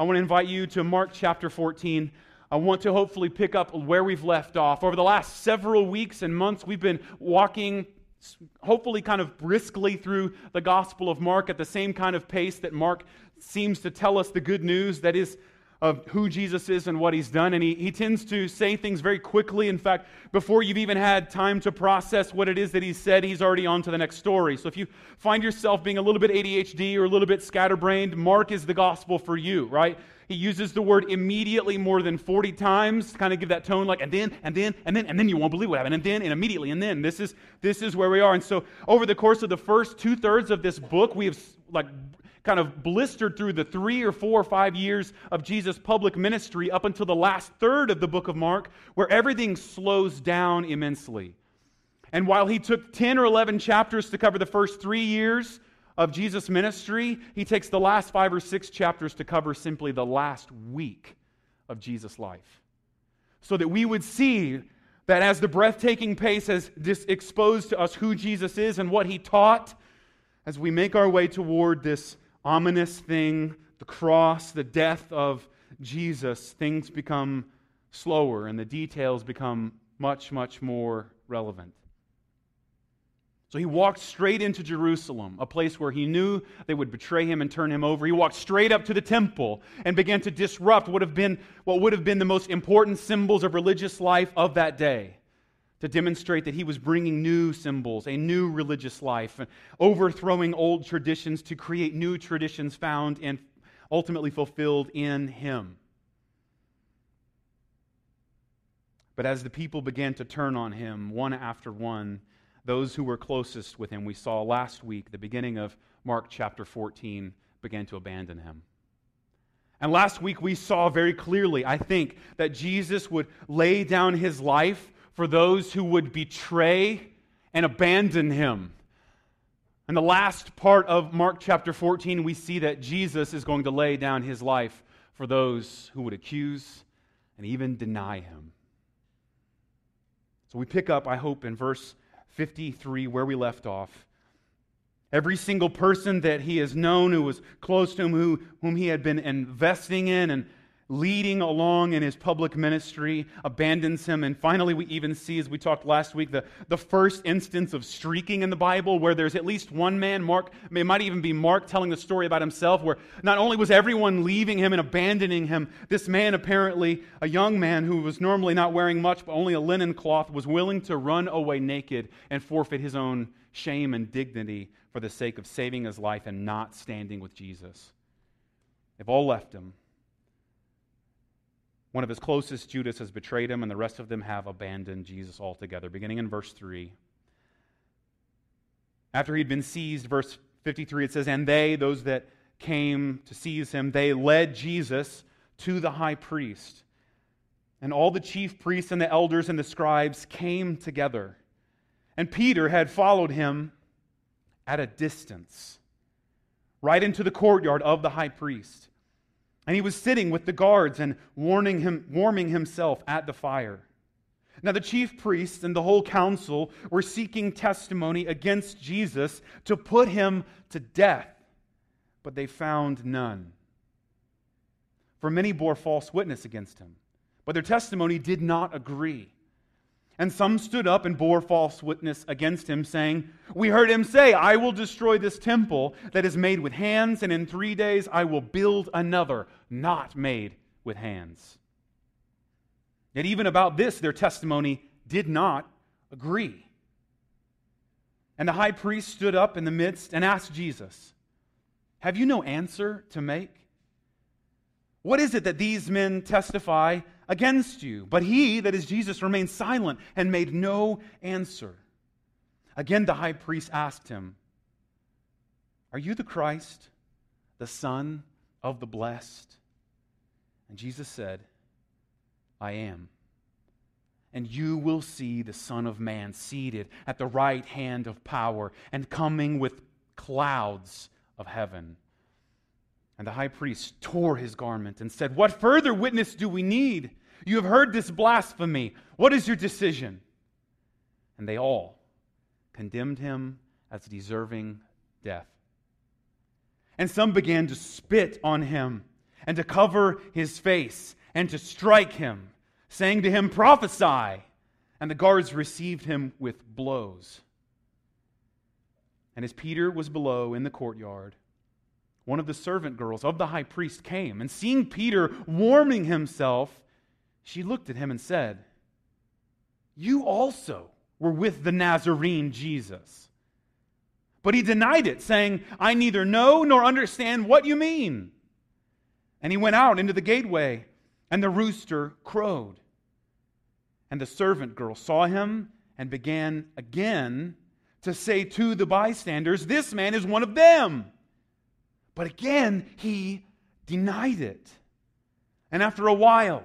I want to invite you to Mark chapter 14. I want to hopefully pick up where we've left off. Over the last several weeks and months, we've been walking, hopefully, kind of briskly through the Gospel of Mark at the same kind of pace that Mark seems to tell us the good news that is of who Jesus is and what he's done. And he, he tends to say things very quickly. In fact, before you've even had time to process what it is that he said, he's already on to the next story. So if you find yourself being a little bit ADHD or a little bit scatterbrained, Mark is the gospel for you, right? He uses the word immediately more than 40 times to kind of give that tone like, and then, and then, and then, and then you won't believe what happened, and then, and immediately, and then. This is, this is where we are. And so over the course of the first two thirds of this book, we have like kind of blistered through the three or four or five years of Jesus' public ministry up until the last third of the book of Mark, where everything slows down immensely. And while he took 10 or 11 chapters to cover the first three years of Jesus' ministry, he takes the last five or six chapters to cover simply the last week of Jesus' life. So that we would see that as the breathtaking pace has exposed to us who Jesus is and what he taught, as we make our way toward this ominous thing, the cross, the death of Jesus, things become slower and the details become much, much more relevant. So he walked straight into Jerusalem, a place where he knew they would betray him and turn him over. He walked straight up to the temple and began to disrupt what, have been, what would have been the most important symbols of religious life of that day to demonstrate that he was bringing new symbols, a new religious life, overthrowing old traditions to create new traditions found and ultimately fulfilled in him. But as the people began to turn on him, one after one, those who were closest with him, we saw last week, the beginning of Mark chapter 14, began to abandon him. And last week we saw very clearly, I think, that Jesus would lay down his life for those who would betray and abandon him. In the last part of Mark chapter 14, we see that Jesus is going to lay down his life for those who would accuse and even deny him. So we pick up, I hope, in verse 53 where we left off. Every single person that he has known who was close to him, who, whom he had been investing in and leading along in his public ministry, abandons him. And finally, we even see, as we talked last week, the, the first instance of streaking in the Bible, where there's at least one man, Mark, it might even be Mark telling the story about himself, where not only was everyone leaving him and abandoning him, this man, apparently a young man who was normally not wearing much, but only a linen cloth, was willing to run away naked and forfeit his own shame and dignity for the sake of saving his life and not standing with Jesus. They've all left him. One of his closest, Judas, has betrayed him, and the rest of them have abandoned Jesus altogether. Beginning in verse 3. After he'd been seized, verse 53, it says, And they, those that came to seize him, they led Jesus to the high priest. And all the chief priests and the elders and the scribes came together. And Peter had followed him at a distance, right into the courtyard of the high priest. And he was sitting with the guards and warning him, warming himself at the fire. Now, the chief priests and the whole council were seeking testimony against Jesus to put him to death, but they found none. For many bore false witness against him, but their testimony did not agree. And some stood up and bore false witness against him, saying, We heard him say, I will destroy this temple that is made with hands, and in three days I will build another, not made with hands. Yet even about this, their testimony did not agree. And the high priest stood up in the midst and asked Jesus, Have you no answer to make? What is it that these men testify against you? But he, that is Jesus, remained silent and made no answer. Again, the high priest asked him, Are you the Christ, the Son of the Blessed? And Jesus said, I am. And you will see the Son of Man seated at the right hand of power and coming with clouds of heaven. And the high priest tore his garment and said, What further witness do we need? You have heard this blasphemy. What is your decision? And they all condemned him as deserving death. And some began to spit on him and to cover his face and to strike him, saying to him, Prophesy. And the guards received him with blows. And as Peter was below in the courtyard, one of the servant girls of the high priest came, and seeing Peter warming himself, she looked at him and said, You also were with the Nazarene Jesus. But he denied it, saying, I neither know nor understand what you mean. And he went out into the gateway, and the rooster crowed. And the servant girl saw him and began again to say to the bystanders, This man is one of them. But again, he denied it. And after a while,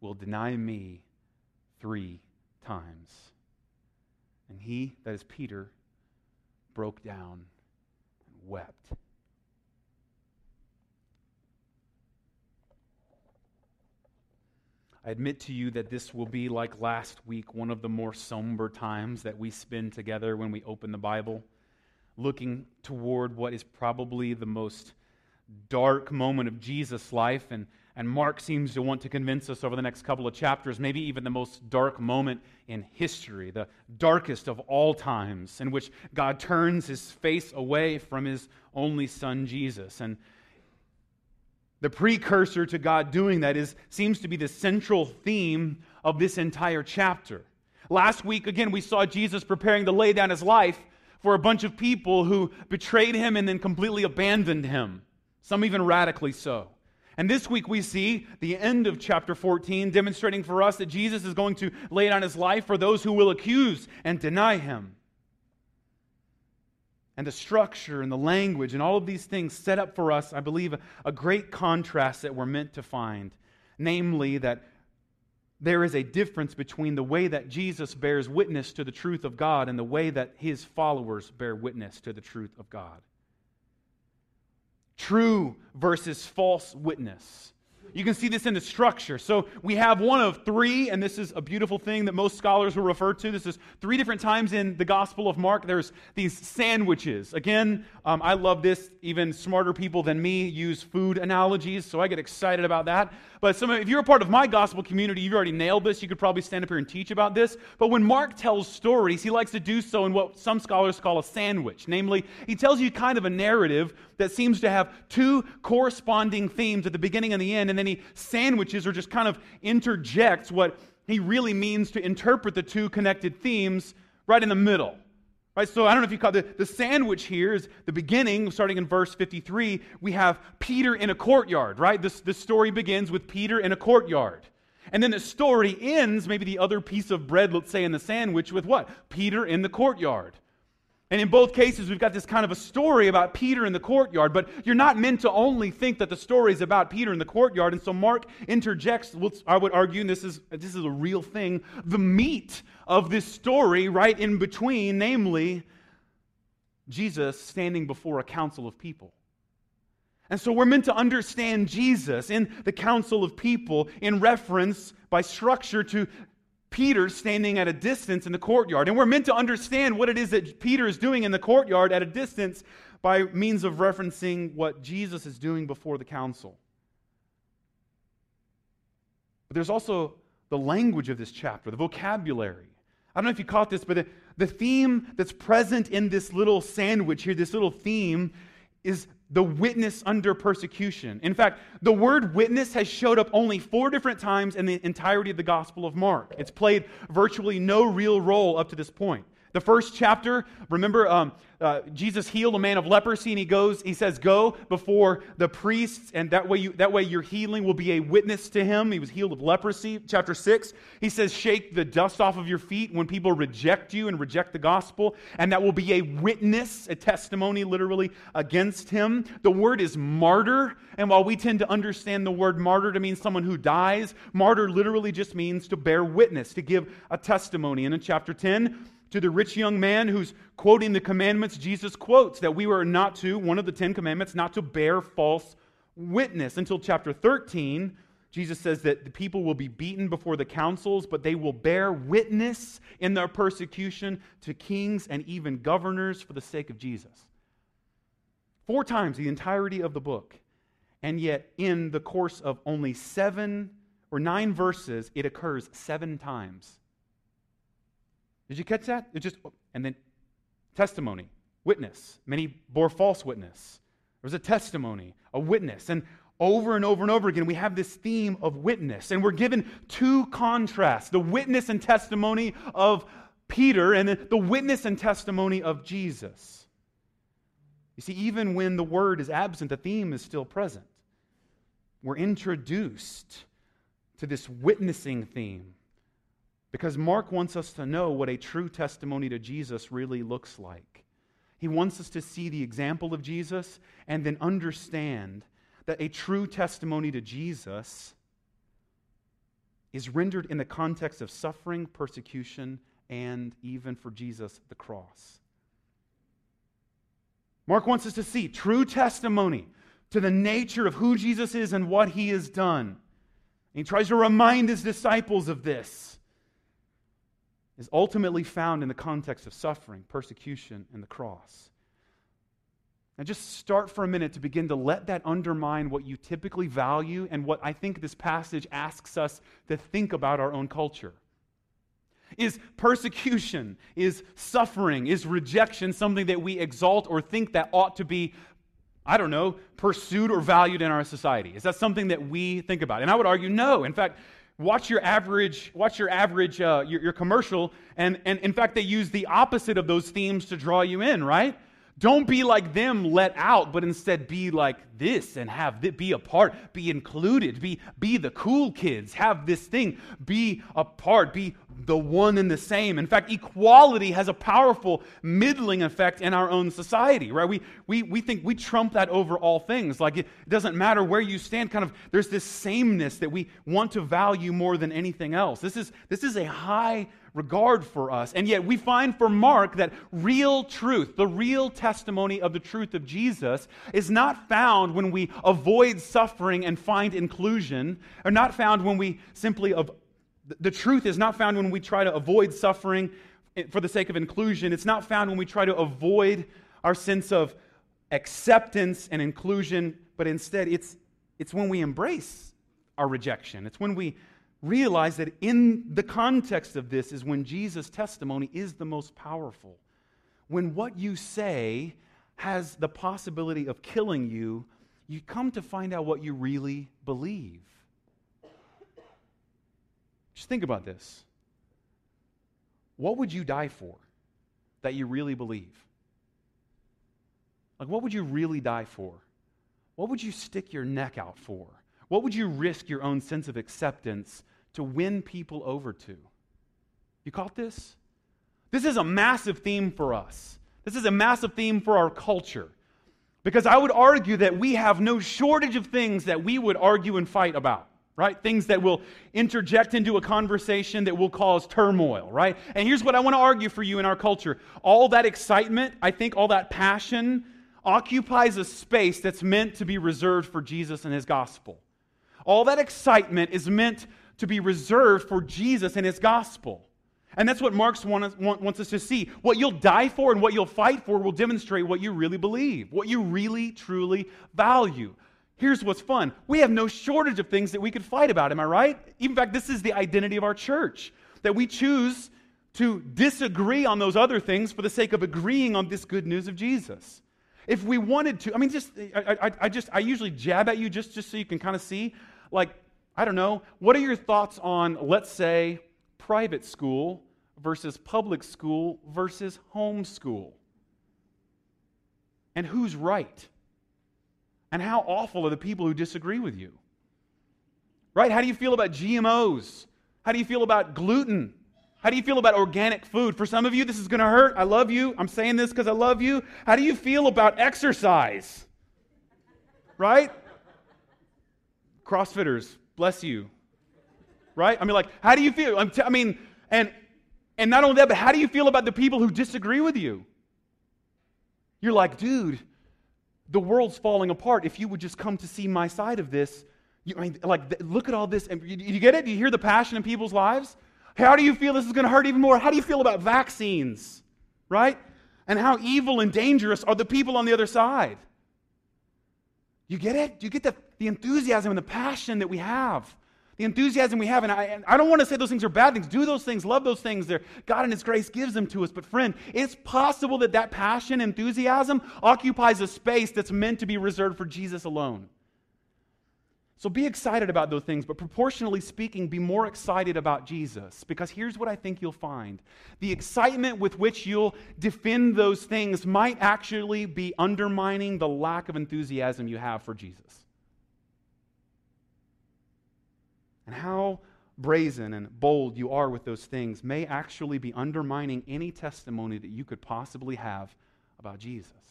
will deny me three times. And he, that is Peter, broke down and wept. I admit to you that this will be like last week, one of the more somber times that we spend together when we open the Bible, looking toward what is probably the most dark moment of Jesus' life. And, and Mark seems to want to convince us over the next couple of chapters, maybe even the most dark moment in history, the darkest of all times, in which God turns his face away from his only son, Jesus. And the precursor to God doing that is, seems to be the central theme of this entire chapter. Last week, again, we saw Jesus preparing to lay down his life for a bunch of people who betrayed him and then completely abandoned him, some even radically so. And this week we see the end of chapter 14 demonstrating for us that Jesus is going to lay down his life for those who will accuse and deny him and the structure and the language and all of these things set up for us, I believe, a, great contrast that we're meant to find. Namely, that there is a difference between the way that Jesus bears witness to the truth of God and the way that his followers bear witness to the truth of God. True versus false witness. You can see this in the structure. So we have one of three, and this is a beautiful thing that most scholars will refer to. This is three different times in the Gospel of Mark. There's these sandwiches. Again, um, I love this. Even smarter people than me use food analogies, so I get excited about that. But some, if you're a part of my gospel community, you've already nailed this. You could probably stand up here and teach about this. But when Mark tells stories, he likes to do so in what some scholars call a sandwich. Namely, he tells you kind of a narrative that seems to have two corresponding themes at the beginning and the end, and then he sandwiches or just kind of interjects what he really means to interpret the two connected themes right in the middle. Right, so I don't know if you caught the, the sandwich here is the beginning, starting in verse 53. We have Peter in a courtyard, right? This, this story begins with Peter in a courtyard. And then the story ends, maybe the other piece of bread, let's say, in the sandwich, with what? Peter in the courtyard. And in both cases, we've got this kind of a story about Peter in the courtyard, but you're not meant to only think that the story is about Peter in the courtyard. And so Mark interjects, I would argue, and this is, this is a real thing, the meat of this story right in between, namely, Jesus standing before a council of people. And so we're meant to understand Jesus in the council of people in reference by structure to Peter standing at a distance in the courtyard. And we're meant to understand what it is that Peter is doing in the courtyard at a distance by means of referencing what Jesus is doing before the council. But there's also the language of this chapter, the vocabulary. I don't know if you caught this, but the, the theme that's present in this little sandwich here, this little theme, is the witness under persecution. In fact, the word witness has showed up only four different times in the entirety of the Gospel of Mark. It's played virtually no real role up to this point. The first chapter, remember, um, uh, Jesus healed a man of leprosy, and he goes, he says, "Go before the priests, and that way, you, that way your healing will be a witness to him." He was healed of leprosy. Chapter six, he says, "Shake the dust off of your feet when people reject you and reject the gospel, and that will be a witness, a testimony, literally against him." The word is martyr, and while we tend to understand the word martyr to mean someone who dies, martyr literally just means to bear witness, to give a testimony. And in chapter ten to the rich young man who's quoting the commandments Jesus quotes that we were not to, one of the Ten Commandments, not to bear false witness. Until chapter 13, Jesus says that the people will be beaten before the councils, but they will bear witness in their persecution to kings and even governors for the sake of Jesus. Four times the entirety of the book. And yet, in the course of only seven or nine verses, it occurs seven times. Did you catch that? It just and then testimony, witness. Many bore false witness. There was a testimony, a witness, and over and over and over again we have this theme of witness, and we're given two contrasts: the witness and testimony of Peter, and the witness and testimony of Jesus. You see, even when the word is absent, the theme is still present. We're introduced to this witnessing theme because Mark wants us to know what a true testimony to Jesus really looks like. He wants us to see the example of Jesus and then understand that a true testimony to Jesus is rendered in the context of suffering, persecution, and even for Jesus, the cross. Mark wants us to see true testimony to the nature of who Jesus is and what he has done. And he tries to remind his disciples of this is ultimately found in the context of suffering, persecution, and the cross. Now, just start for a minute to begin to let that undermine what you typically value and what I think this passage asks us to think about our own culture. Is persecution, is suffering, is rejection something that we exalt or think that ought to be, I don't know, pursued or valued in our society? Is that something that we think about? And I would argue no. In fact, watch your average watch your average uh, your, your commercial and, and in fact they use the opposite of those themes to draw you in right don't be like them let out but instead be like this and have it be a part be included be be the cool kids have this thing be a part be the one and the same. In fact, equality has a powerful middling effect in our own society, right? We, we, we think we trump that over all things. Like it doesn't matter where you stand, kind of, there's this sameness that we want to value more than anything else. This is, this is a high regard for us. And yet we find for Mark that real truth, the real testimony of the truth of Jesus, is not found when we avoid suffering and find inclusion, or not found when we simply the truth is not found when we try to avoid suffering for the sake of inclusion. It's not found when we try to avoid our sense of acceptance and inclusion, but instead it's, it's when we embrace our rejection. It's when we realize that in the context of this is when Jesus' testimony is the most powerful. When what you say has the possibility of killing you, you come to find out what you really believe. Just think about this. What would you die for that you really believe? Like, what would you really die for? What would you stick your neck out for? What would you risk your own sense of acceptance to win people over to? You caught this? This is a massive theme for us. This is a massive theme for our culture. Because I would argue that we have no shortage of things that we would argue and fight about right? Things that will interject into a conversation that will cause turmoil, right? And here's what I want to argue for you in our culture all that excitement, I think all that passion occupies a space that's meant to be reserved for Jesus and his gospel. All that excitement is meant to be reserved for Jesus and his gospel. And that's what Marx wants us to see. What you'll die for and what you'll fight for will demonstrate what you really believe, what you really, truly value. Here's what's fun we have no shortage of things that we could fight about, am I right? In fact, this is the identity of our church that we choose to disagree on those other things for the sake of agreeing on this good news of Jesus. If we wanted to, I mean, just I, I, I just I usually jab at you just, just so you can kind of see, like, I don't know, what are your thoughts on, let's say, private school versus public school versus homeschool? And who's right? And how awful are the people who disagree with you? Right? How do you feel about GMOs? How do you feel about gluten? How do you feel about organic food? For some of you, this is going to hurt. I love you. I'm saying this because I love you. How do you feel about exercise? Right? CrossFitters, bless you. Right? I mean, like, how do you feel? T- i mean, and and not only that, but how do you feel about the people who disagree with you? You're like, dude, the world's falling apart. If you would just come to see my side of this, you, I mean, like, look at all this. And you, you get it? Do you hear the passion in people's lives? How do you feel this is going to hurt even more? How do you feel about vaccines? Right? And how evil and dangerous are the people on the other side? You get it? Do you get the, the enthusiasm and the passion that we have? The enthusiasm we have, and I, and I don't want to say those things are bad things. Do those things, love those things. There, God in His grace gives them to us. But friend, it's possible that that passion, enthusiasm, occupies a space that's meant to be reserved for Jesus alone. So be excited about those things, but proportionally speaking, be more excited about Jesus. Because here's what I think you'll find the excitement with which you'll defend those things might actually be undermining the lack of enthusiasm you have for Jesus. And how brazen and bold you are with those things may actually be undermining any testimony that you could possibly have about Jesus.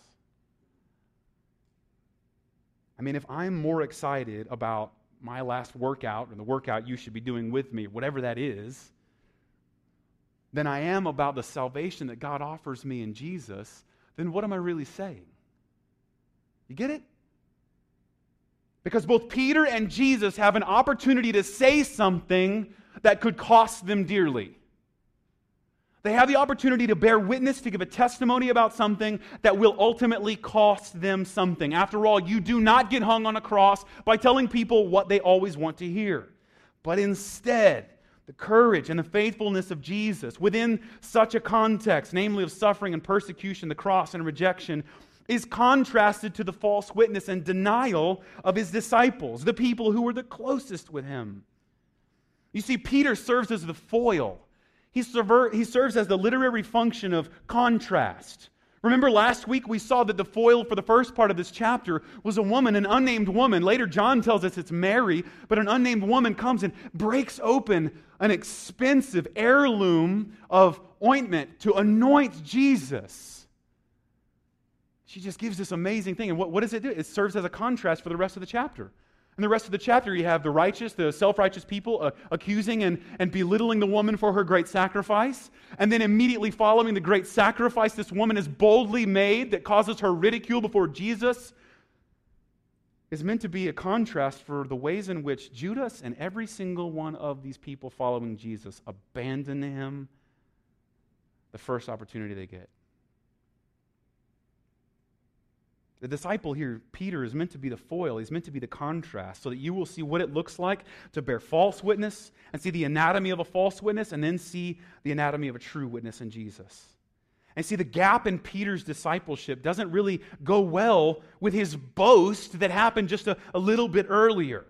I mean, if I'm more excited about my last workout or the workout you should be doing with me, whatever that is, than I am about the salvation that God offers me in Jesus, then what am I really saying? You get it? Because both Peter and Jesus have an opportunity to say something that could cost them dearly. They have the opportunity to bear witness, to give a testimony about something that will ultimately cost them something. After all, you do not get hung on a cross by telling people what they always want to hear, but instead, the courage and the faithfulness of Jesus within such a context, namely of suffering and persecution, the cross and rejection, is contrasted to the false witness and denial of his disciples, the people who were the closest with him. You see, Peter serves as the foil he, he serves as the literary function of contrast. Remember last week we saw that the foil for the first part of this chapter was a woman, an unnamed woman. Later, John tells us it's Mary, but an unnamed woman comes and breaks open an expensive heirloom of ointment to anoint Jesus. She just gives this amazing thing. And what, what does it do? It serves as a contrast for the rest of the chapter. In the rest of the chapter, you have the righteous, the self righteous people uh, accusing and, and belittling the woman for her great sacrifice. And then immediately following the great sacrifice this woman is boldly made that causes her ridicule before Jesus is meant to be a contrast for the ways in which Judas and every single one of these people following Jesus abandon him the first opportunity they get. The disciple here, Peter, is meant to be the foil. He's meant to be the contrast so that you will see what it looks like to bear false witness and see the anatomy of a false witness and then see the anatomy of a true witness in Jesus. And see, the gap in Peter's discipleship doesn't really go well with his boast that happened just a, a little bit earlier.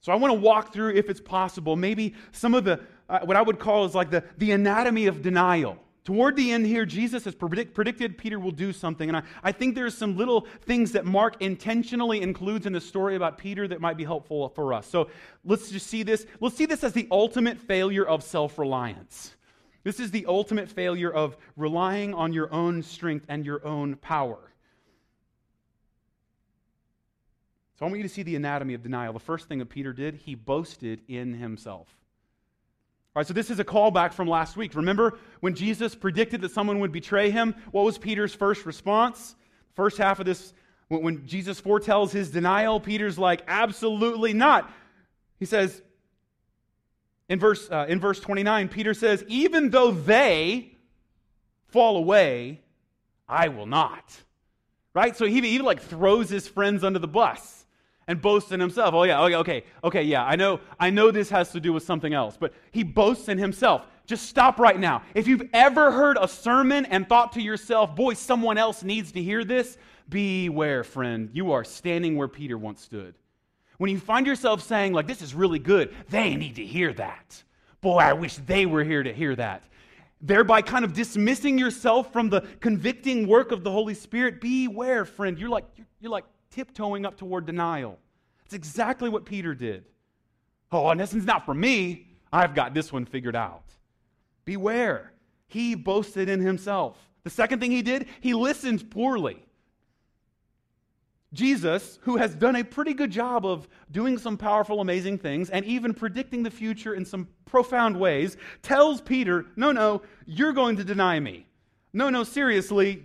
So I want to walk through, if it's possible, maybe some of the, uh, what I would call is like the, the anatomy of denial. Toward the end here, Jesus has predict, predicted Peter will do something. And I, I think there's some little things that Mark intentionally includes in the story about Peter that might be helpful for us. So let's just see this. Let's see this as the ultimate failure of self reliance. This is the ultimate failure of relying on your own strength and your own power. So I want you to see the anatomy of denial. The first thing that Peter did, he boasted in himself. All right, so this is a callback from last week. Remember when Jesus predicted that someone would betray him? What was Peter's first response? First half of this, when Jesus foretells his denial, Peter's like, absolutely not. He says, in verse, uh, in verse 29, Peter says, even though they fall away, I will not. Right? So he even like throws his friends under the bus and boasts in himself. Oh yeah, oh, okay, okay, okay, yeah. I know, I know this has to do with something else, but he boasts in himself. Just stop right now. If you've ever heard a sermon and thought to yourself, boy, someone else needs to hear this, beware, friend. You are standing where Peter once stood. When you find yourself saying, like, this is really good, they need to hear that. Boy, I wish they were here to hear that. Thereby, kind of dismissing yourself from the convicting work of the Holy Spirit. Beware, friend. You're like, you're like tiptoeing up toward denial. That's exactly what Peter did. Oh, and this is not for me. I've got this one figured out. Beware. He boasted in himself. The second thing he did, he listened poorly. Jesus, who has done a pretty good job of doing some powerful, amazing things and even predicting the future in some profound ways, tells Peter, No, no, you're going to deny me. No, no, seriously,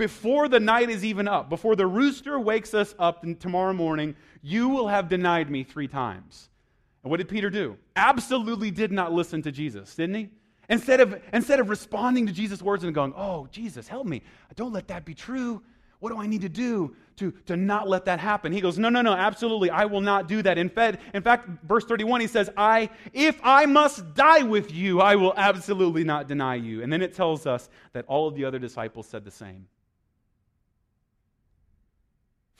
before the night is even up, before the rooster wakes us up tomorrow morning, you will have denied me three times. And what did Peter do? Absolutely did not listen to Jesus, didn't he? Instead of, instead of responding to Jesus' words and going, Oh, Jesus, help me. Don't let that be true. What do I need to do to, to not let that happen? He goes, No, no, no, absolutely. I will not do that. In in fact, verse 31, he says, I, if I must die with you, I will absolutely not deny you. And then it tells us that all of the other disciples said the same.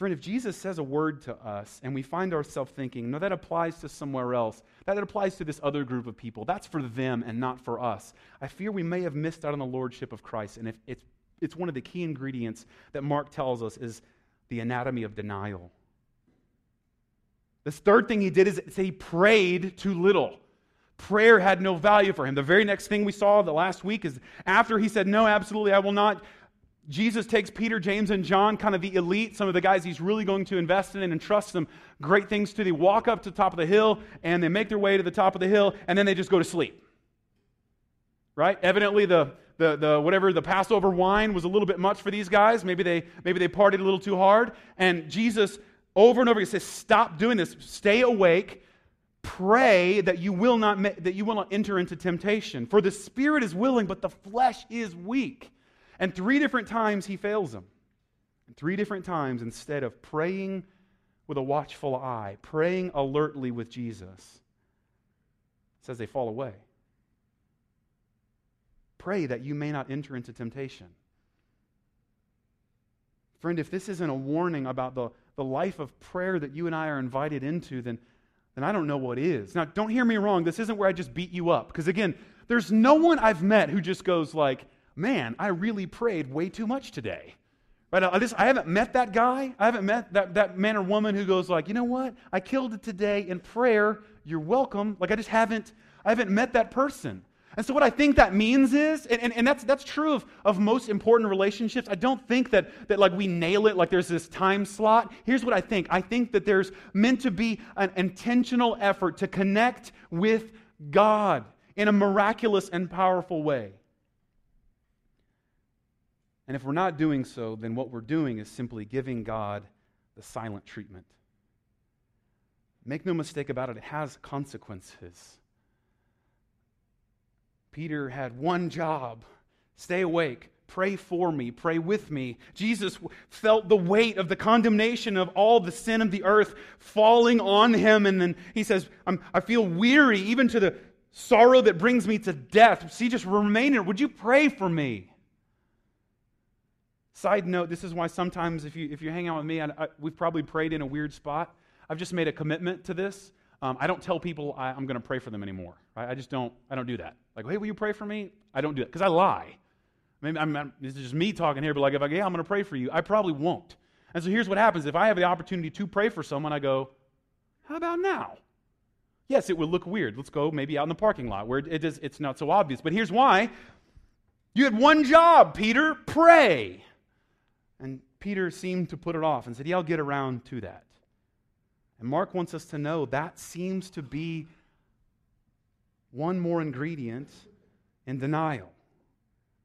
Friend, if Jesus says a word to us and we find ourselves thinking, no, that applies to somewhere else, that applies to this other group of people, that's for them and not for us, I fear we may have missed out on the lordship of Christ. And if it's it's one of the key ingredients that Mark tells us is the anatomy of denial. This third thing he did is say he prayed too little. Prayer had no value for him. The very next thing we saw the last week is after he said, No, absolutely, I will not. Jesus takes Peter, James, and John, kind of the elite, some of the guys he's really going to invest in and trust them great things to. They walk up to the top of the hill and they make their way to the top of the hill and then they just go to sleep. Right? Evidently, the, the, the whatever the Passover wine was a little bit much for these guys. Maybe they maybe they partied a little too hard. And Jesus over and over again says, "Stop doing this. Stay awake. Pray that you will not that you will not enter into temptation. For the spirit is willing, but the flesh is weak." And three different times he fails them. And three different times, instead of praying with a watchful eye, praying alertly with Jesus, says they fall away. Pray that you may not enter into temptation. Friend, if this isn't a warning about the, the life of prayer that you and I are invited into, then, then I don't know what is. Now, don't hear me wrong. This isn't where I just beat you up. Because again, there's no one I've met who just goes like, man, I really prayed way too much today. Right? I, just, I haven't met that guy. I haven't met that, that man or woman who goes like, you know what? I killed it today in prayer. You're welcome. Like I just haven't, I haven't met that person. And so, what I think that means is, and, and, and, that's, that's true of, of most important relationships. I don't think that, that like we nail it, like there's this time slot. Here's what I think I think that there's meant to be an intentional effort to connect with God in a miraculous and powerful way. And if we're not doing so, then what we're doing is simply giving God the silent treatment. Make no mistake about it, it has consequences. Peter had one job stay awake, pray for me, pray with me. Jesus felt the weight of the condemnation of all the sin of the earth falling on him. And then he says, i feel weary, even to the sorrow that brings me to death. See, just remain here. Would you pray for me? Side note, this is why sometimes if you, if you hang out with me, I, I, we've probably prayed in a weird spot. I've just made a commitment to this. Um, I don't tell people I, am going to pray for them anymore. Right? I just don't. I don't do that. Like, hey, will you pray for me? I don't do it because I lie. Maybe I'm, I'm, this is just me talking here, but like if I go, yeah, I'm going to pray for you, I probably won't. And so here's what happens: if I have the opportunity to pray for someone, I go, how about now? Yes, it would look weird. Let's go maybe out in the parking lot where it is, it's not so obvious. But here's why: you had one job, Peter. Pray. And Peter seemed to put it off and said, yeah, I'll get around to that. And Mark wants us to know that seems to be one more ingredient in denial,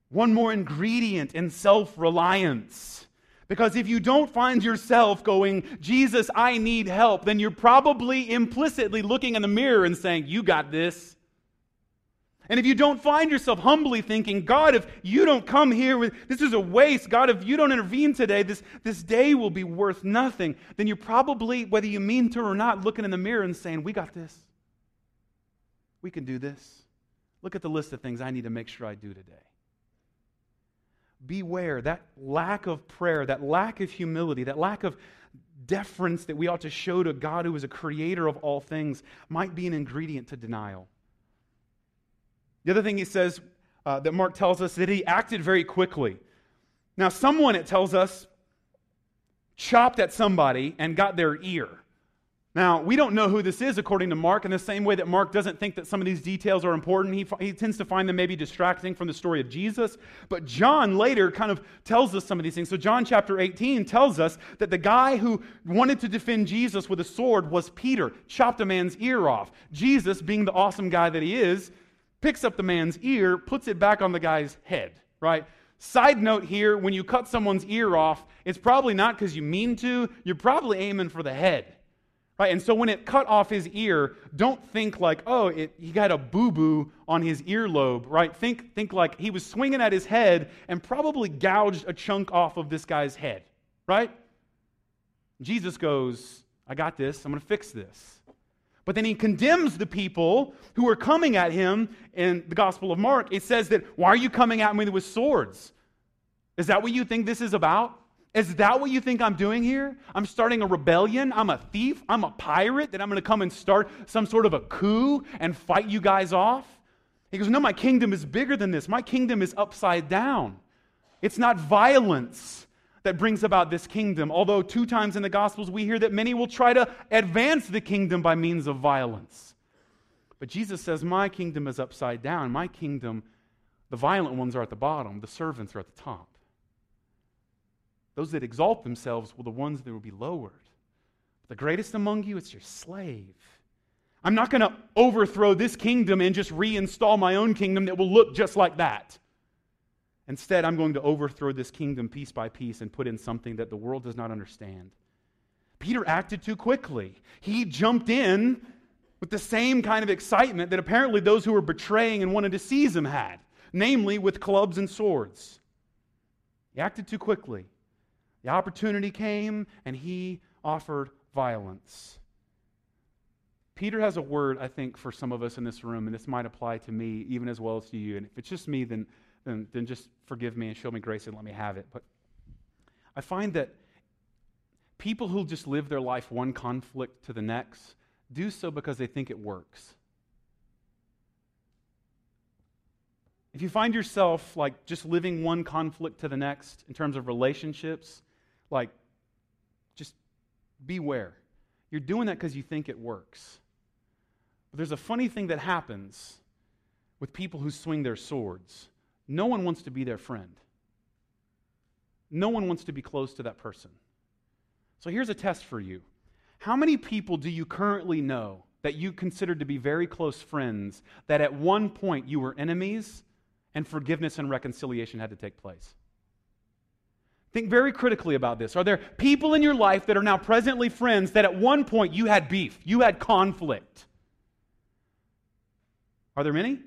one more ingredient in self reliance. Because if you don't find yourself going, Jesus, I need help, then you're probably implicitly looking in the mirror and saying, You got this. And if you don't find yourself humbly thinking, God, if you don't come here with this is a waste, God, if you don't intervene today, this, this day will be worth nothing, then you're probably, whether you mean to or not, looking in the mirror and saying, We got this. We can do this. Look at the list of things I need to make sure I do today. Beware that lack of prayer, that lack of humility, that lack of deference that we ought to show to God who is a creator of all things might be an ingredient to denial. The other thing he says uh, that Mark tells us that he acted very quickly. Now, someone, it tells us, chopped at somebody and got their ear. Now, we don't know who this is according to Mark, in the same way that Mark doesn't think that some of these details are important. He, he tends to find them maybe distracting from the story of Jesus. But John later kind of tells us some of these things. So, John chapter 18 tells us that the guy who wanted to defend Jesus with a sword was Peter, chopped a man's ear off. Jesus, being the awesome guy that he is, picks up the man's ear, puts it back on the guy's head, right? Side note here when you cut someone's ear off, it's probably not because you mean to, you're probably aiming for the head. Right? And so when it cut off his ear, don't think like, oh, it, he got a boo boo on his earlobe, right? Think, think like he was swinging at his head and probably gouged a chunk off of this guy's head, right? Jesus goes, I got this, I'm going to fix this. But then he condemns the people who are coming at him in the Gospel of Mark. It says that, why are you coming at me with swords? Is that what you think this is about? Is that what you think I'm doing here? I'm starting a rebellion? I'm a thief? I'm a pirate? That I'm going to come and start some sort of a coup and fight you guys off? He goes, No, my kingdom is bigger than this. My kingdom is upside down. It's not violence that brings about this kingdom, although two times in the Gospels we hear that many will try to advance the kingdom by means of violence. But Jesus says, My kingdom is upside down. My kingdom, the violent ones are at the bottom, the servants are at the top. Those that exalt themselves will the ones that will be lowered. The greatest among you, is your slave. I'm not going to overthrow this kingdom and just reinstall my own kingdom that will look just like that. Instead, I'm going to overthrow this kingdom piece by piece and put in something that the world does not understand. Peter acted too quickly. He jumped in with the same kind of excitement that apparently those who were betraying and wanted to seize him had, namely with clubs and swords. He acted too quickly. The opportunity came, and he offered violence. Peter has a word, I think, for some of us in this room, and this might apply to me even as well as to you. And if it's just me, then, then, then just forgive me and show me grace and let me have it. But I find that people who just live their life one conflict to the next do so because they think it works. If you find yourself like just living one conflict to the next in terms of relationships, like, just beware. You're doing that because you think it works. But there's a funny thing that happens with people who swing their swords. No one wants to be their friend. No one wants to be close to that person. So here's a test for you. How many people do you currently know that you considered to be very close friends that at one point you were enemies and forgiveness and reconciliation had to take place? Think very critically about this. Are there people in your life that are now presently friends that at one point you had beef, you had conflict? Are there many?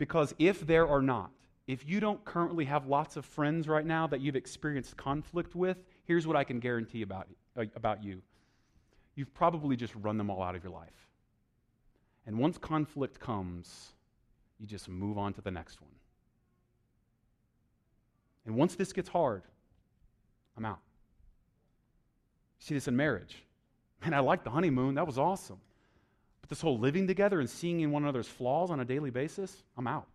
Because if there are not, if you don't currently have lots of friends right now that you've experienced conflict with, here's what I can guarantee about, uh, about you. You've probably just run them all out of your life. And once conflict comes, you just move on to the next one. And once this gets hard, I'm out. You see this in marriage. Man, I like the honeymoon. That was awesome. This whole living together and seeing in one another's flaws on a daily basis, I'm out.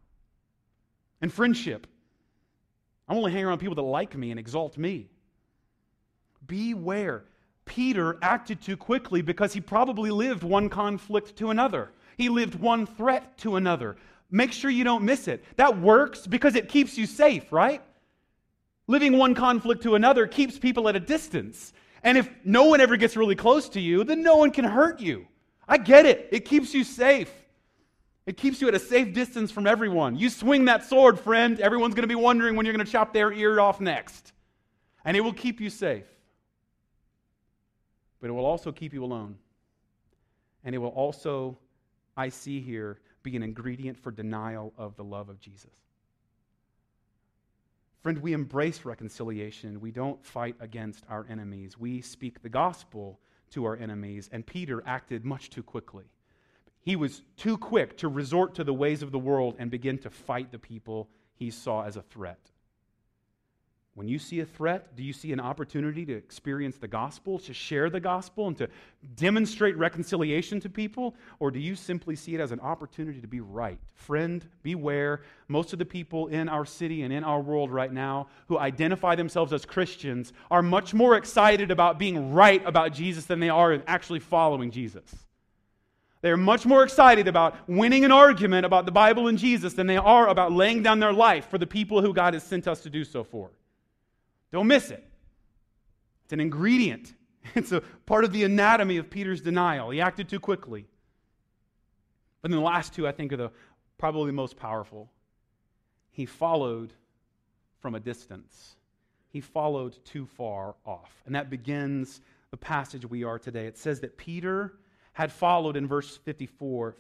And friendship. I'm only hanging around people that like me and exalt me. Beware. Peter acted too quickly because he probably lived one conflict to another. He lived one threat to another. Make sure you don't miss it. That works because it keeps you safe, right? Living one conflict to another keeps people at a distance. And if no one ever gets really close to you, then no one can hurt you. I get it. It keeps you safe. It keeps you at a safe distance from everyone. You swing that sword, friend, everyone's going to be wondering when you're going to chop their ear off next. And it will keep you safe. But it will also keep you alone. And it will also, I see here, be an ingredient for denial of the love of Jesus. Friend, we embrace reconciliation. We don't fight against our enemies. We speak the gospel to our enemies, and Peter acted much too quickly. He was too quick to resort to the ways of the world and begin to fight the people he saw as a threat. When you see a threat, do you see an opportunity to experience the gospel, to share the gospel, and to demonstrate reconciliation to people? Or do you simply see it as an opportunity to be right? Friend, beware. Most of the people in our city and in our world right now who identify themselves as Christians are much more excited about being right about Jesus than they are actually following Jesus. They're much more excited about winning an argument about the Bible and Jesus than they are about laying down their life for the people who God has sent us to do so for. Don't miss it. It's an ingredient, it's a part of the anatomy of Peter's denial. He acted too quickly. But then the last two, I think, are the probably the most powerful. He followed from a distance. He followed too far off. And that begins the passage we are today. It says that Peter had followed in verse 54,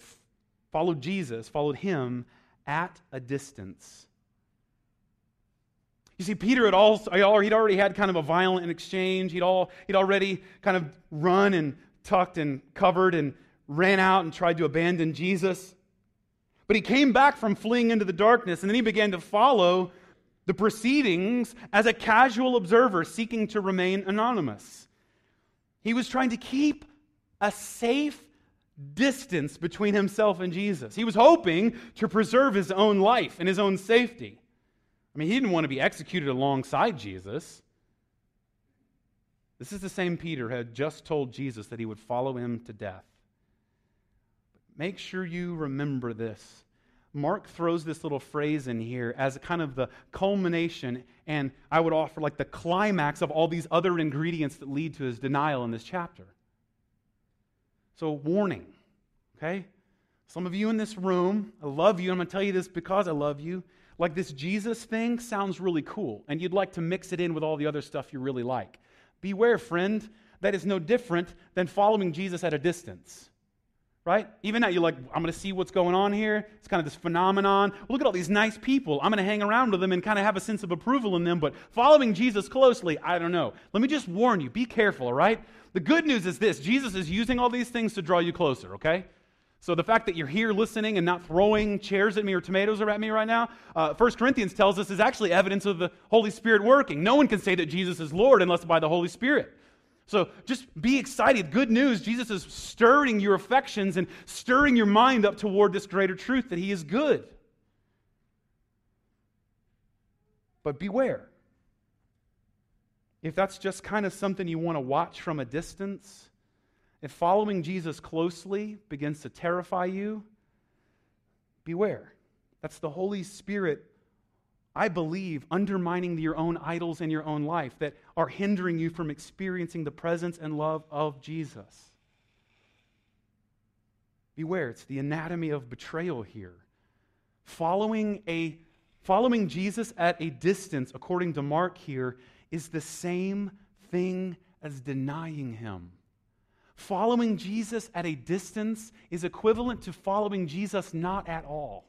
followed Jesus, followed him at a distance. You see, Peter had also, he'd already had kind of a violent exchange. He'd, all, he'd already kind of run and tucked and covered and ran out and tried to abandon Jesus. But he came back from fleeing into the darkness and then he began to follow the proceedings as a casual observer seeking to remain anonymous. He was trying to keep a safe distance between himself and Jesus. He was hoping to preserve his own life and his own safety. I mean, he didn't want to be executed alongside Jesus. This is the same Peter who had just told Jesus that he would follow him to death. Make sure you remember this. Mark throws this little phrase in here as kind of the culmination, and I would offer like the climax of all these other ingredients that lead to his denial in this chapter. So, warning, okay? Some of you in this room, I love you. I'm going to tell you this because I love you. Like this Jesus thing sounds really cool, and you'd like to mix it in with all the other stuff you really like. Beware, friend, that is no different than following Jesus at a distance. Right? Even now, you're like, I'm going to see what's going on here. It's kind of this phenomenon. Look at all these nice people. I'm going to hang around with them and kind of have a sense of approval in them, but following Jesus closely, I don't know. Let me just warn you be careful, all right? The good news is this Jesus is using all these things to draw you closer, okay? So the fact that you're here listening and not throwing chairs at me or tomatoes at me right now, uh, 1 Corinthians tells us is actually evidence of the Holy Spirit working. No one can say that Jesus is Lord unless by the Holy Spirit. So just be excited. Good news Jesus is stirring your affections and stirring your mind up toward this greater truth that He is good. But beware. If that's just kind of something you want to watch from a distance, if following Jesus closely begins to terrify you, beware. That's the Holy Spirit, I believe, undermining your own idols in your own life that are hindering you from experiencing the presence and love of Jesus. Beware, it's the anatomy of betrayal here. Following, a, following Jesus at a distance, according to Mark here, is the same thing as denying him. Following Jesus at a distance is equivalent to following Jesus not at all.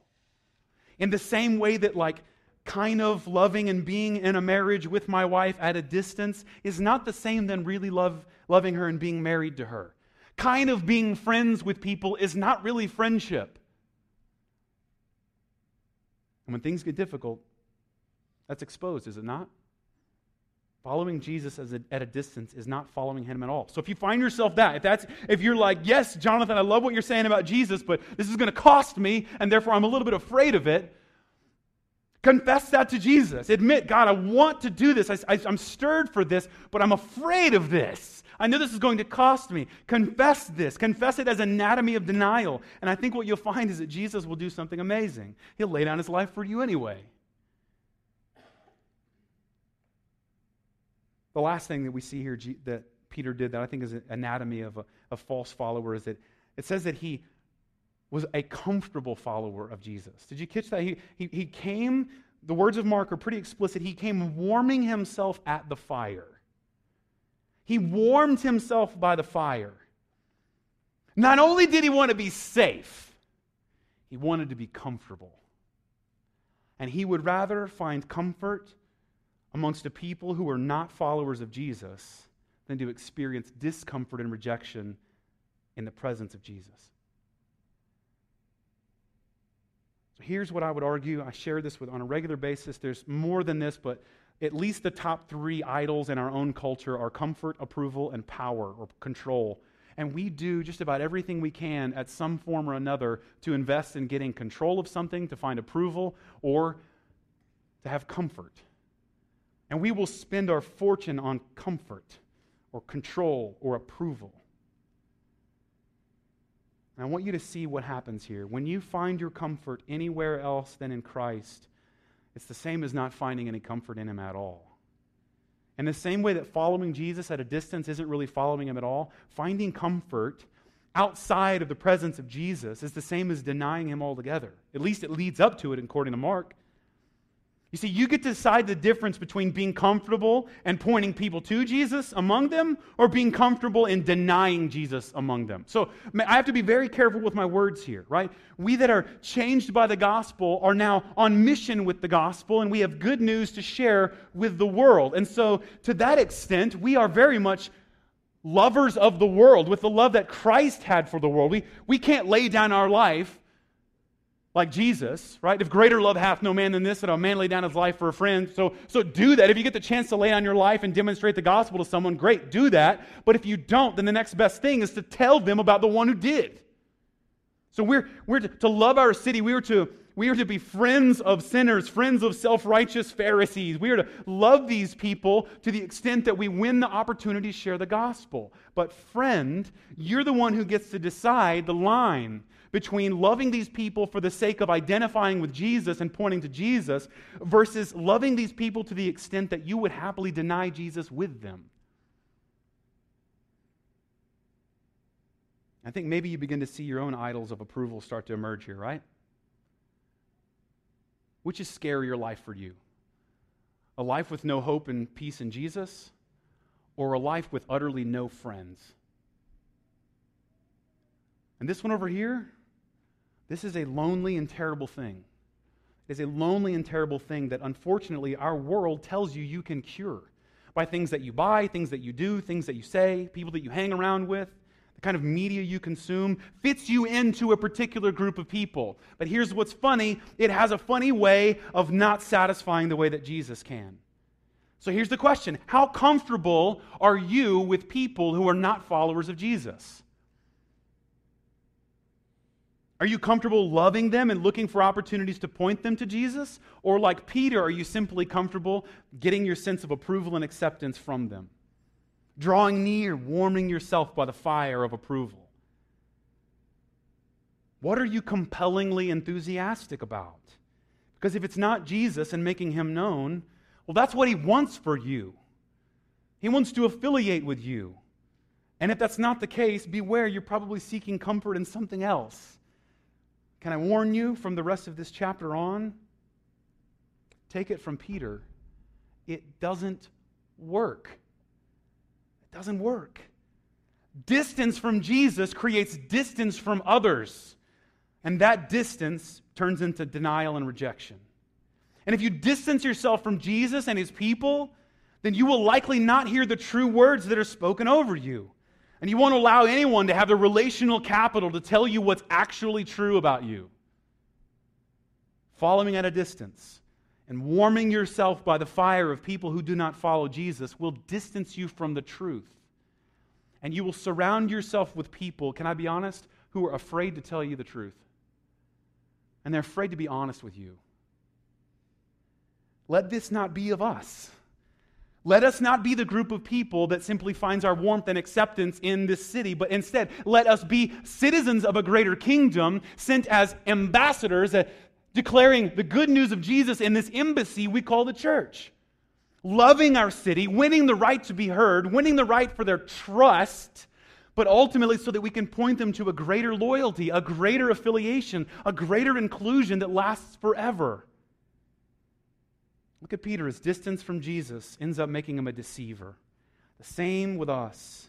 In the same way that, like, kind of loving and being in a marriage with my wife at a distance is not the same than really love, loving her and being married to her. Kind of being friends with people is not really friendship. And when things get difficult, that's exposed, is it not? Following Jesus a, at a distance is not following him at all. So if you find yourself that, if that's if you're like, "Yes, Jonathan, I love what you're saying about Jesus, but this is going to cost me and therefore I'm a little bit afraid of it." Confess that to Jesus. Admit, God, I want to do this. I, am stirred for this, but I'm afraid of this. I know this is going to cost me. Confess this. Confess it as anatomy of denial. And I think what you'll find is that Jesus will do something amazing. He'll lay down his life for you anyway. The last thing that we see here that Peter did that I think is an anatomy of a, a false follower is that it says that he was a comfortable follower of Jesus. Did you catch that? He, he, he came, the words of Mark are pretty explicit. He came warming himself at the fire. He warmed himself by the fire. Not only did he want to be safe, he wanted to be comfortable. And he would rather find comfort amongst a people who are not followers of Jesus than to experience discomfort and rejection in the presence of Jesus. So here's what I would argue. I share this with on a regular basis. There's more than this, but at least the top three idols in our own culture are comfort, approval, and power or control. And we do just about everything we can at some form or another to invest in getting control of something, to find approval, or to have comfort. And we will spend our fortune on comfort or control or approval. And I want you to see what happens here. When you find your comfort anywhere else than in Christ, it's the same as not finding any comfort in Him at all. In the same way that following Jesus at a distance isn't really following Him at all, finding comfort outside of the presence of Jesus is the same as denying Him altogether. At least it leads up to it, according to Mark. You see, you get to decide the difference between being comfortable and pointing people to Jesus among them or being comfortable in denying Jesus among them. So I have to be very careful with my words here, right? We that are changed by the gospel are now on mission with the gospel and we have good news to share with the world. And so, to that extent, we are very much lovers of the world with the love that Christ had for the world. We, we can't lay down our life like Jesus, right? If greater love hath no man than this, that a man lay down his life for a friend. So, so do that. If you get the chance to lay down your life and demonstrate the gospel to someone, great, do that. But if you don't, then the next best thing is to tell them about the one who did. So we're, we're to, to love our city. We are to, we are to be friends of sinners, friends of self righteous Pharisees. We are to love these people to the extent that we win the opportunity to share the gospel. But, friend, you're the one who gets to decide the line between loving these people for the sake of identifying with Jesus and pointing to Jesus versus loving these people to the extent that you would happily deny Jesus with them. I think maybe you begin to see your own idols of approval start to emerge here, right? Which is scarier life for you? A life with no hope and peace in Jesus, or a life with utterly no friends? And this one over here, this is a lonely and terrible thing. It is a lonely and terrible thing that unfortunately our world tells you you can cure by things that you buy, things that you do, things that you say, people that you hang around with. The kind of media you consume fits you into a particular group of people. But here's what's funny it has a funny way of not satisfying the way that Jesus can. So here's the question How comfortable are you with people who are not followers of Jesus? Are you comfortable loving them and looking for opportunities to point them to Jesus? Or, like Peter, are you simply comfortable getting your sense of approval and acceptance from them? Drawing near, warming yourself by the fire of approval? What are you compellingly enthusiastic about? Because if it's not Jesus and making him known, well, that's what he wants for you. He wants to affiliate with you. And if that's not the case, beware, you're probably seeking comfort in something else. Can I warn you from the rest of this chapter on? Take it from Peter. It doesn't work. It doesn't work. Distance from Jesus creates distance from others. And that distance turns into denial and rejection. And if you distance yourself from Jesus and his people, then you will likely not hear the true words that are spoken over you. And you won't allow anyone to have the relational capital to tell you what's actually true about you. Following at a distance and warming yourself by the fire of people who do not follow Jesus will distance you from the truth. And you will surround yourself with people, can I be honest, who are afraid to tell you the truth. And they're afraid to be honest with you. Let this not be of us. Let us not be the group of people that simply finds our warmth and acceptance in this city, but instead, let us be citizens of a greater kingdom, sent as ambassadors, uh, declaring the good news of Jesus in this embassy we call the church. Loving our city, winning the right to be heard, winning the right for their trust, but ultimately so that we can point them to a greater loyalty, a greater affiliation, a greater inclusion that lasts forever. Look at Peter. His distance from Jesus ends up making him a deceiver. The same with us.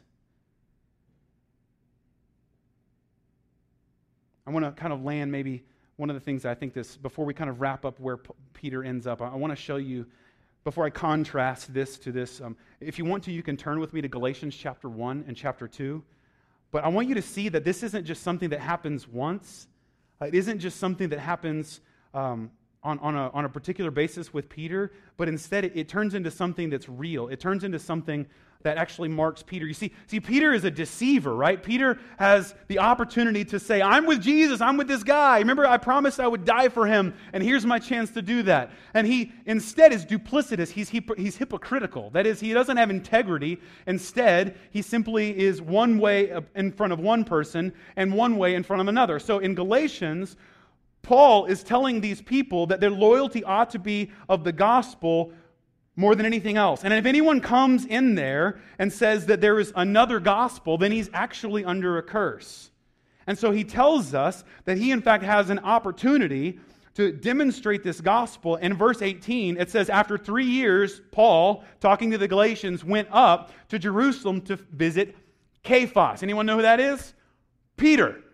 I want to kind of land maybe one of the things I think this, before we kind of wrap up where P- Peter ends up, I, I want to show you, before I contrast this to this, um, if you want to, you can turn with me to Galatians chapter 1 and chapter 2. But I want you to see that this isn't just something that happens once, uh, it isn't just something that happens um, on, on, a, on a particular basis with Peter, but instead it, it turns into something that's real. It turns into something that actually marks Peter. You see, see, Peter is a deceiver, right? Peter has the opportunity to say, I'm with Jesus, I'm with this guy. Remember, I promised I would die for him, and here's my chance to do that. And he instead is duplicitous, he's, he's hypocritical. That is, he doesn't have integrity. Instead, he simply is one way in front of one person and one way in front of another. So in Galatians, Paul is telling these people that their loyalty ought to be of the gospel more than anything else. And if anyone comes in there and says that there is another gospel, then he's actually under a curse. And so he tells us that he, in fact, has an opportunity to demonstrate this gospel. In verse 18, it says, After three years, Paul, talking to the Galatians, went up to Jerusalem to visit Cephas. Anyone know who that is? Peter.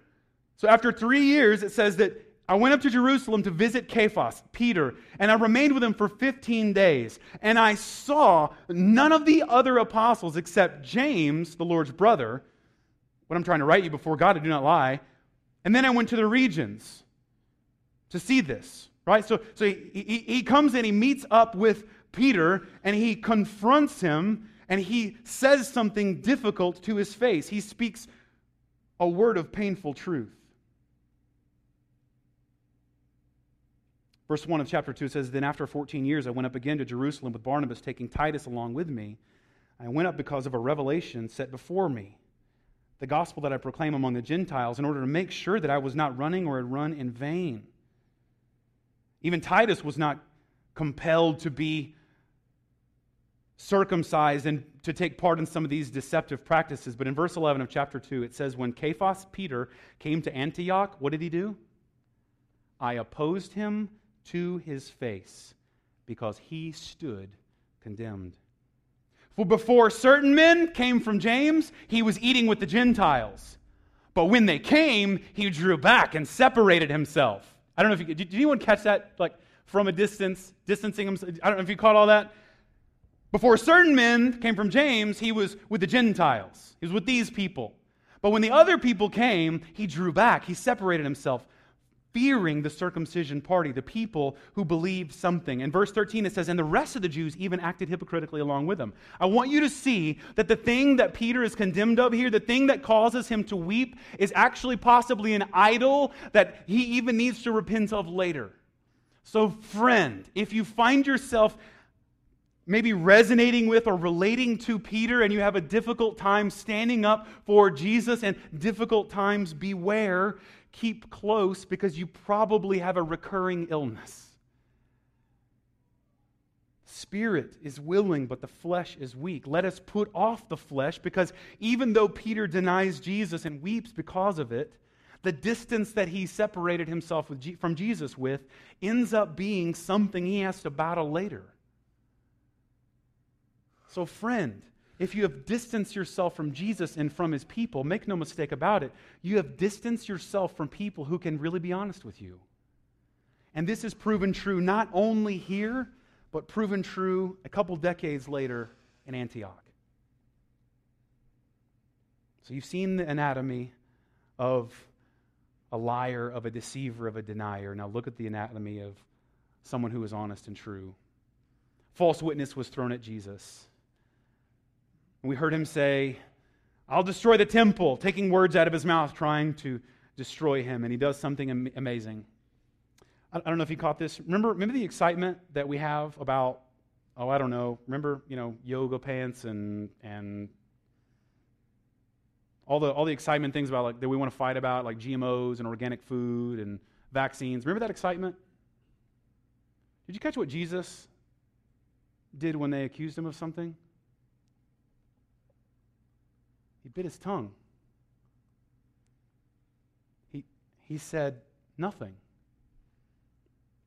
So after three years, it says that I went up to Jerusalem to visit Cephas, Peter, and I remained with him for 15 days. And I saw none of the other apostles except James, the Lord's brother. What I'm trying to write you before God, I do not lie. And then I went to the regions to see this, right? So, so he, he, he comes in, he meets up with Peter, and he confronts him, and he says something difficult to his face. He speaks a word of painful truth. Verse 1 of chapter 2 says, Then after 14 years, I went up again to Jerusalem with Barnabas, taking Titus along with me. I went up because of a revelation set before me, the gospel that I proclaim among the Gentiles, in order to make sure that I was not running or had run in vain. Even Titus was not compelled to be circumcised and to take part in some of these deceptive practices. But in verse 11 of chapter 2, it says, When Cephas, Peter, came to Antioch, what did he do? I opposed him to his face because he stood condemned. For before certain men came from James, he was eating with the Gentiles. But when they came, he drew back and separated himself. I don't know if you did anyone catch that like from a distance, distancing himself. I don't know if you caught all that. Before certain men came from James, he was with the Gentiles. He was with these people. But when the other people came, he drew back. He separated himself fearing the circumcision party, the people who believed something. In verse 13, it says, And the rest of the Jews even acted hypocritically along with them. I want you to see that the thing that Peter is condemned of here, the thing that causes him to weep, is actually possibly an idol that he even needs to repent of later. So, friend, if you find yourself maybe resonating with or relating to Peter and you have a difficult time standing up for Jesus and difficult times, beware keep close because you probably have a recurring illness. Spirit is willing, but the flesh is weak. Let us put off the flesh because even though Peter denies Jesus and weeps because of it, the distance that he separated himself from Jesus with ends up being something he has to battle later. So, friend, if you have distanced yourself from Jesus and from his people, make no mistake about it, you have distanced yourself from people who can really be honest with you. And this is proven true not only here, but proven true a couple decades later in Antioch. So you've seen the anatomy of a liar, of a deceiver, of a denier. Now look at the anatomy of someone who is honest and true. False witness was thrown at Jesus. And we heard him say, I'll destroy the temple, taking words out of his mouth, trying to destroy him. And he does something am- amazing. I, I don't know if you caught this. Remember, remember the excitement that we have about, oh, I don't know, remember, you know, yoga pants and, and all the, all the excitement things about like that we want to fight about, like GMOs and organic food and vaccines. Remember that excitement? Did you catch what Jesus did when they accused him of something? He bit his tongue. He, he said nothing.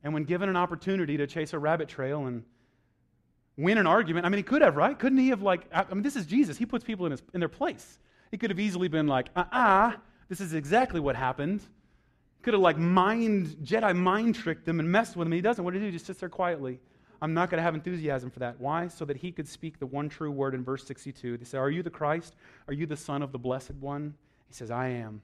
And when given an opportunity to chase a rabbit trail and win an argument, I mean, he could have, right? Couldn't he have, like, I mean, this is Jesus. He puts people in, his, in their place. He could have easily been like, uh uh this is exactly what happened. Could have, like, mind, Jedi mind tricked them and messed with them. He doesn't. What did he do? He just sits there quietly. I'm not going to have enthusiasm for that. Why? So that he could speak the one true word in verse 62. They say, Are you the Christ? Are you the Son of the Blessed One? He says, I am.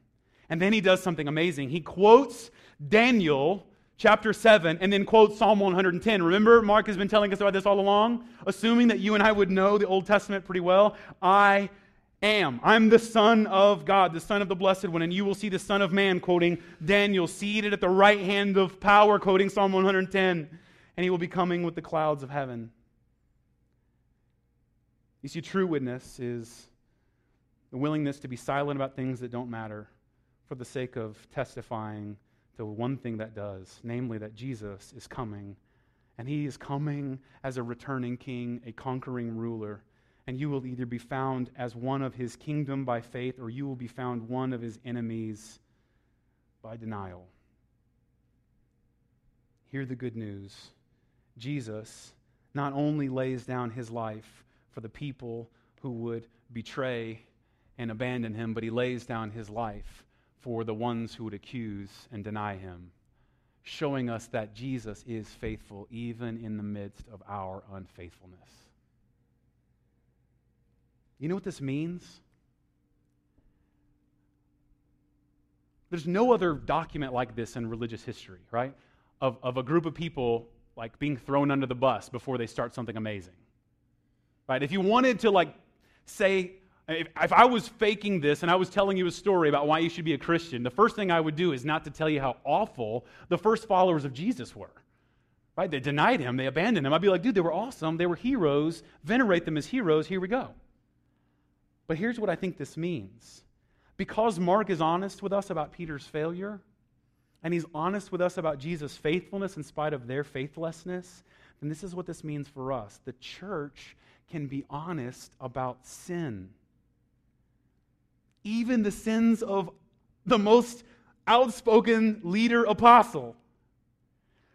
And then he does something amazing. He quotes Daniel chapter 7, and then quotes Psalm 110. Remember, Mark has been telling us about this all along, assuming that you and I would know the Old Testament pretty well. I am. I'm the Son of God, the Son of the Blessed One. And you will see the Son of Man, quoting Daniel, seated at the right hand of power, quoting Psalm 110. And he will be coming with the clouds of heaven. You see, true witness is the willingness to be silent about things that don't matter for the sake of testifying to one thing that does, namely that Jesus is coming. And he is coming as a returning king, a conquering ruler and you will either be found as one of his kingdom by faith or you will be found one of his enemies by denial. Hear the good news. Jesus not only lays down his life for the people who would betray and abandon him, but he lays down his life for the ones who would accuse and deny him, showing us that Jesus is faithful even in the midst of our unfaithfulness. You know what this means? There's no other document like this in religious history, right? Of, of a group of people like being thrown under the bus before they start something amazing. Right? If you wanted to like say, if, if I was faking this and I was telling you a story about why you should be a Christian, the first thing I would do is not to tell you how awful the first followers of Jesus were. Right? They denied him, they abandoned him. I'd be like, dude, they were awesome. They were heroes. Venerate them as heroes. Here we go. But here's what I think this means. Because Mark is honest with us about Peter's failure, and he's honest with us about Jesus' faithfulness in spite of their faithlessness, then this is what this means for us. The church can be honest about sin. Even the sins of the most outspoken leader apostle.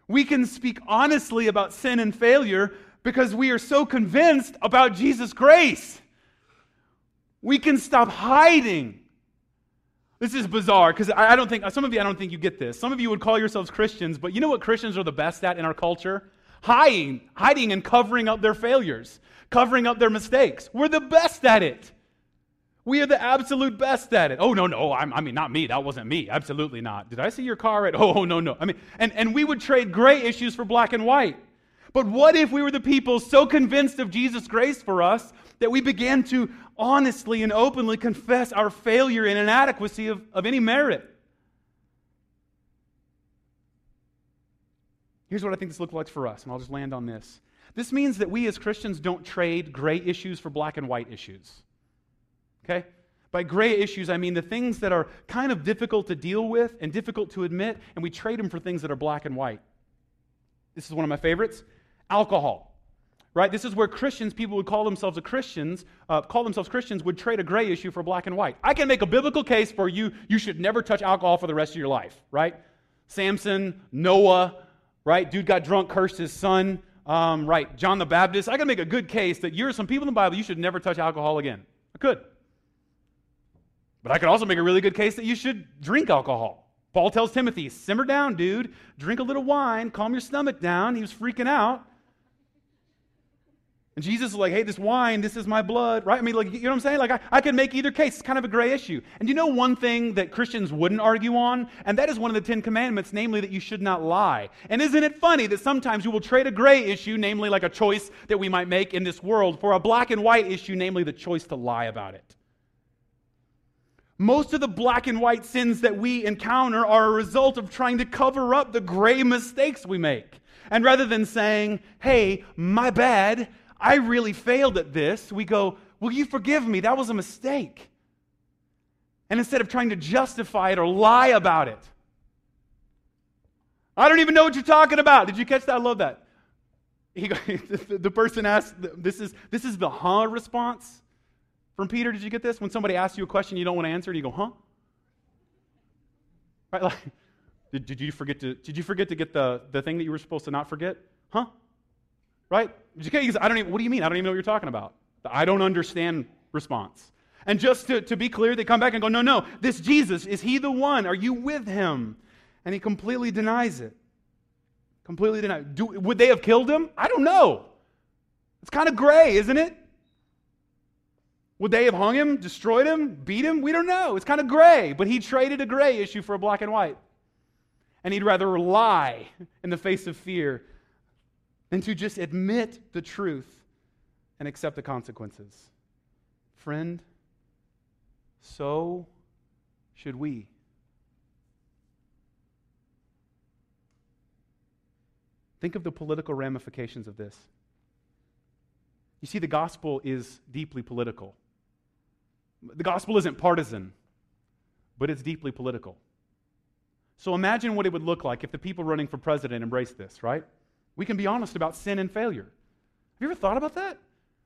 We can speak honestly about sin and failure because we are so convinced about Jesus' grace. We can stop hiding. This is bizarre because I don't think, some of you, I don't think you get this. Some of you would call yourselves Christians, but you know what Christians are the best at in our culture? Hiding, hiding and covering up their failures, covering up their mistakes. We're the best at it. We are the absolute best at it. Oh, no, no, I'm, i mean, not me. That wasn't me. Absolutely not. Did I see your car at? Oh, no, no. I mean, and, and we would trade gray issues for black and white. But what if we were the people so convinced of Jesus' grace for us that we began to honestly and openly confess our failure and inadequacy of, of any merit. Here's what I think this looks like for us, and I'll just land on this. This means that we as Christians don't trade gray issues for black and white issues. Okay? By gray issues, I mean the things that are kind of difficult to deal with and difficult to admit, and we trade them for things that are black and white. This is one of my favorites alcohol right? This is where Christians, people would call themselves Christians, uh, call themselves Christians, would trade a gray issue for black and white. I can make a biblical case for you. You should never touch alcohol for the rest of your life, right? Samson, Noah, right? Dude got drunk, cursed his son, um, right? John the Baptist. I can make a good case that you're some people in the Bible. You should never touch alcohol again. I could, but I could also make a really good case that you should drink alcohol. Paul tells Timothy, simmer down, dude. Drink a little wine, calm your stomach down. He was freaking out. And Jesus is like, hey, this wine, this is my blood, right? I mean, like, you know what I'm saying? Like, I, I could make either case. It's kind of a gray issue. And you know one thing that Christians wouldn't argue on? And that is one of the Ten Commandments, namely that you should not lie. And isn't it funny that sometimes we will trade a gray issue, namely like a choice that we might make in this world, for a black and white issue, namely the choice to lie about it? Most of the black and white sins that we encounter are a result of trying to cover up the gray mistakes we make. And rather than saying, hey, my bad, I really failed at this, we go, Will you forgive me? That was a mistake. And instead of trying to justify it or lie about it, I don't even know what you're talking about. Did you catch that? I love that. He, the person asked, this is, this is the huh response from Peter. Did you get this? When somebody asks you a question you don't want to answer, and you go, huh? Right? Like, did, did, you forget to, did you forget to get the, the thing that you were supposed to not forget? Huh? Right? Because I don't even, what do you mean? I don't even know what you're talking about. The I don't understand response. And just to, to be clear, they come back and go, no, no, this Jesus, is he the one? Are you with him? And he completely denies it. Completely denies Do, would they have killed him? I don't know. It's kind of gray, isn't it? Would they have hung him, destroyed him, beat him? We don't know. It's kind of gray, but he traded a gray issue for a black and white. and he'd rather lie in the face of fear than to just admit the truth and accept the consequences. Friend, so should we. Think of the political ramifications of this. You see, the gospel is deeply political. The gospel isn't partisan, but it's deeply political. So imagine what it would look like if the people running for president embraced this, right? We can be honest about sin and failure. Have you ever thought about that?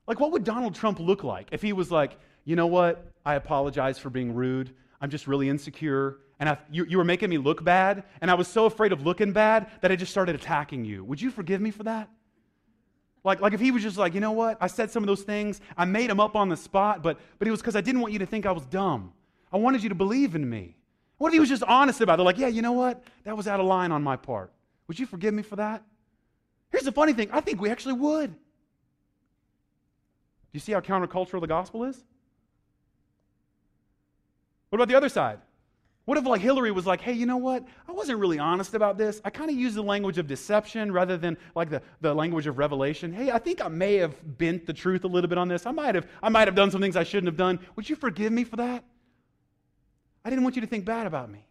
Like, what would Donald Trump look like if he was like, you know what? I apologize for being rude. I'm just really insecure. And I, you, you were making me look bad. And I was so afraid of looking bad that I just started attacking you. Would you forgive me for that? Like, like if he was just like, you know what? I said some of those things. I made them up on the spot, but, but it was because I didn't want you to think I was dumb. I wanted you to believe in me. What if he was just honest about it? Like, yeah, you know what? That was out of line on my part. Would you forgive me for that? Here's the funny thing I think we actually would. Do you see how countercultural the gospel is? What about the other side? What if, like, Hillary was like, hey, you know what? I wasn't really honest about this. I kind of used the language of deception rather than, like, the, the language of revelation. Hey, I think I may have bent the truth a little bit on this. I might have, I might have done some things I shouldn't have done. Would you forgive me for that? I didn't want you to think bad about me.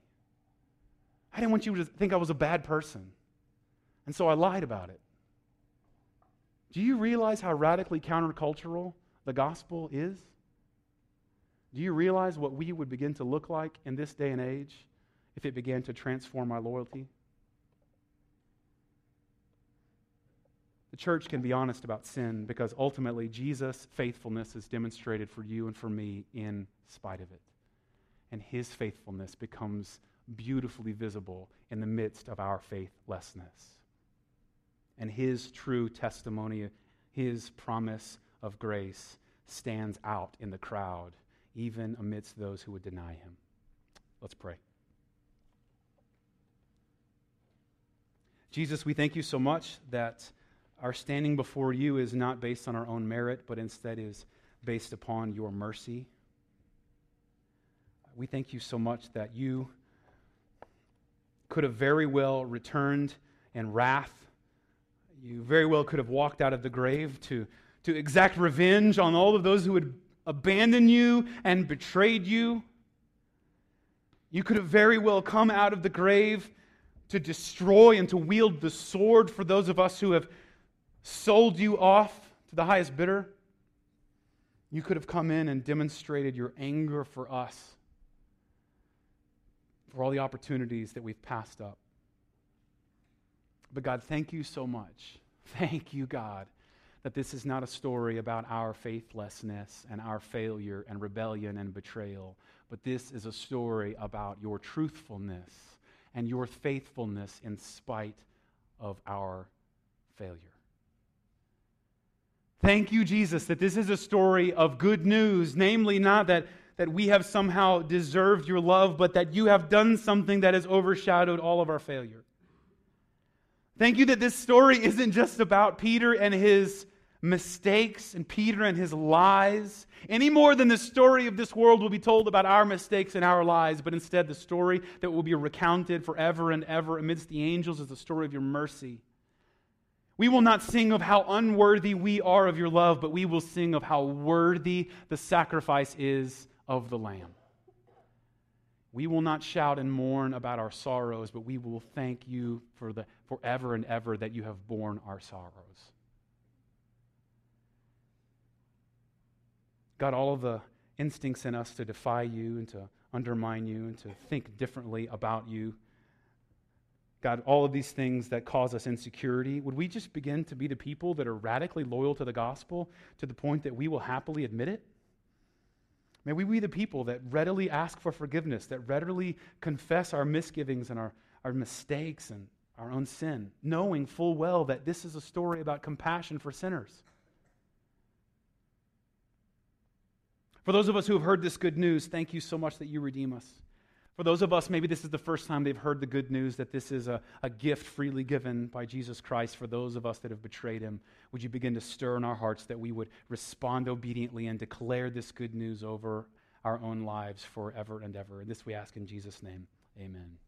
I didn't want you to think I was a bad person. And so I lied about it. Do you realize how radically countercultural the gospel is? Do you realize what we would begin to look like in this day and age if it began to transform our loyalty? The church can be honest about sin because ultimately Jesus' faithfulness is demonstrated for you and for me in spite of it. And his faithfulness becomes beautifully visible in the midst of our faithlessness. And his true testimony, his promise of grace, stands out in the crowd even amidst those who would deny him. Let's pray. Jesus, we thank you so much that our standing before you is not based on our own merit, but instead is based upon your mercy. We thank you so much that you could have very well returned in wrath. You very well could have walked out of the grave to, to exact revenge on all of those who had abandoned you and betrayed you. You could have very well come out of the grave to destroy and to wield the sword for those of us who have sold you off to the highest bidder. You could have come in and demonstrated your anger for us, for all the opportunities that we've passed up. But God, thank you so much. Thank you, God that this is not a story about our faithlessness and our failure and rebellion and betrayal, but this is a story about your truthfulness and your faithfulness in spite of our failure. Thank you, Jesus, that this is a story of good news, namely, not that, that we have somehow deserved your love, but that you have done something that has overshadowed all of our failure. Thank you that this story isn't just about Peter and his mistakes and Peter and his lies, any more than the story of this world will be told about our mistakes and our lies, but instead the story that will be recounted forever and ever amidst the angels is the story of your mercy. We will not sing of how unworthy we are of your love, but we will sing of how worthy the sacrifice is of the Lamb. We will not shout and mourn about our sorrows, but we will thank you for the forever and ever that you have borne our sorrows. God, all of the instincts in us to defy you and to undermine you and to think differently about you. God, all of these things that cause us insecurity, would we just begin to be the people that are radically loyal to the gospel to the point that we will happily admit it? May we be the people that readily ask for forgiveness, that readily confess our misgivings and our, our mistakes and our own sin, knowing full well that this is a story about compassion for sinners. For those of us who have heard this good news, thank you so much that you redeem us. For those of us, maybe this is the first time they've heard the good news that this is a, a gift freely given by Jesus Christ for those of us that have betrayed him. Would you begin to stir in our hearts that we would respond obediently and declare this good news over our own lives forever and ever? And this we ask in Jesus' name. Amen.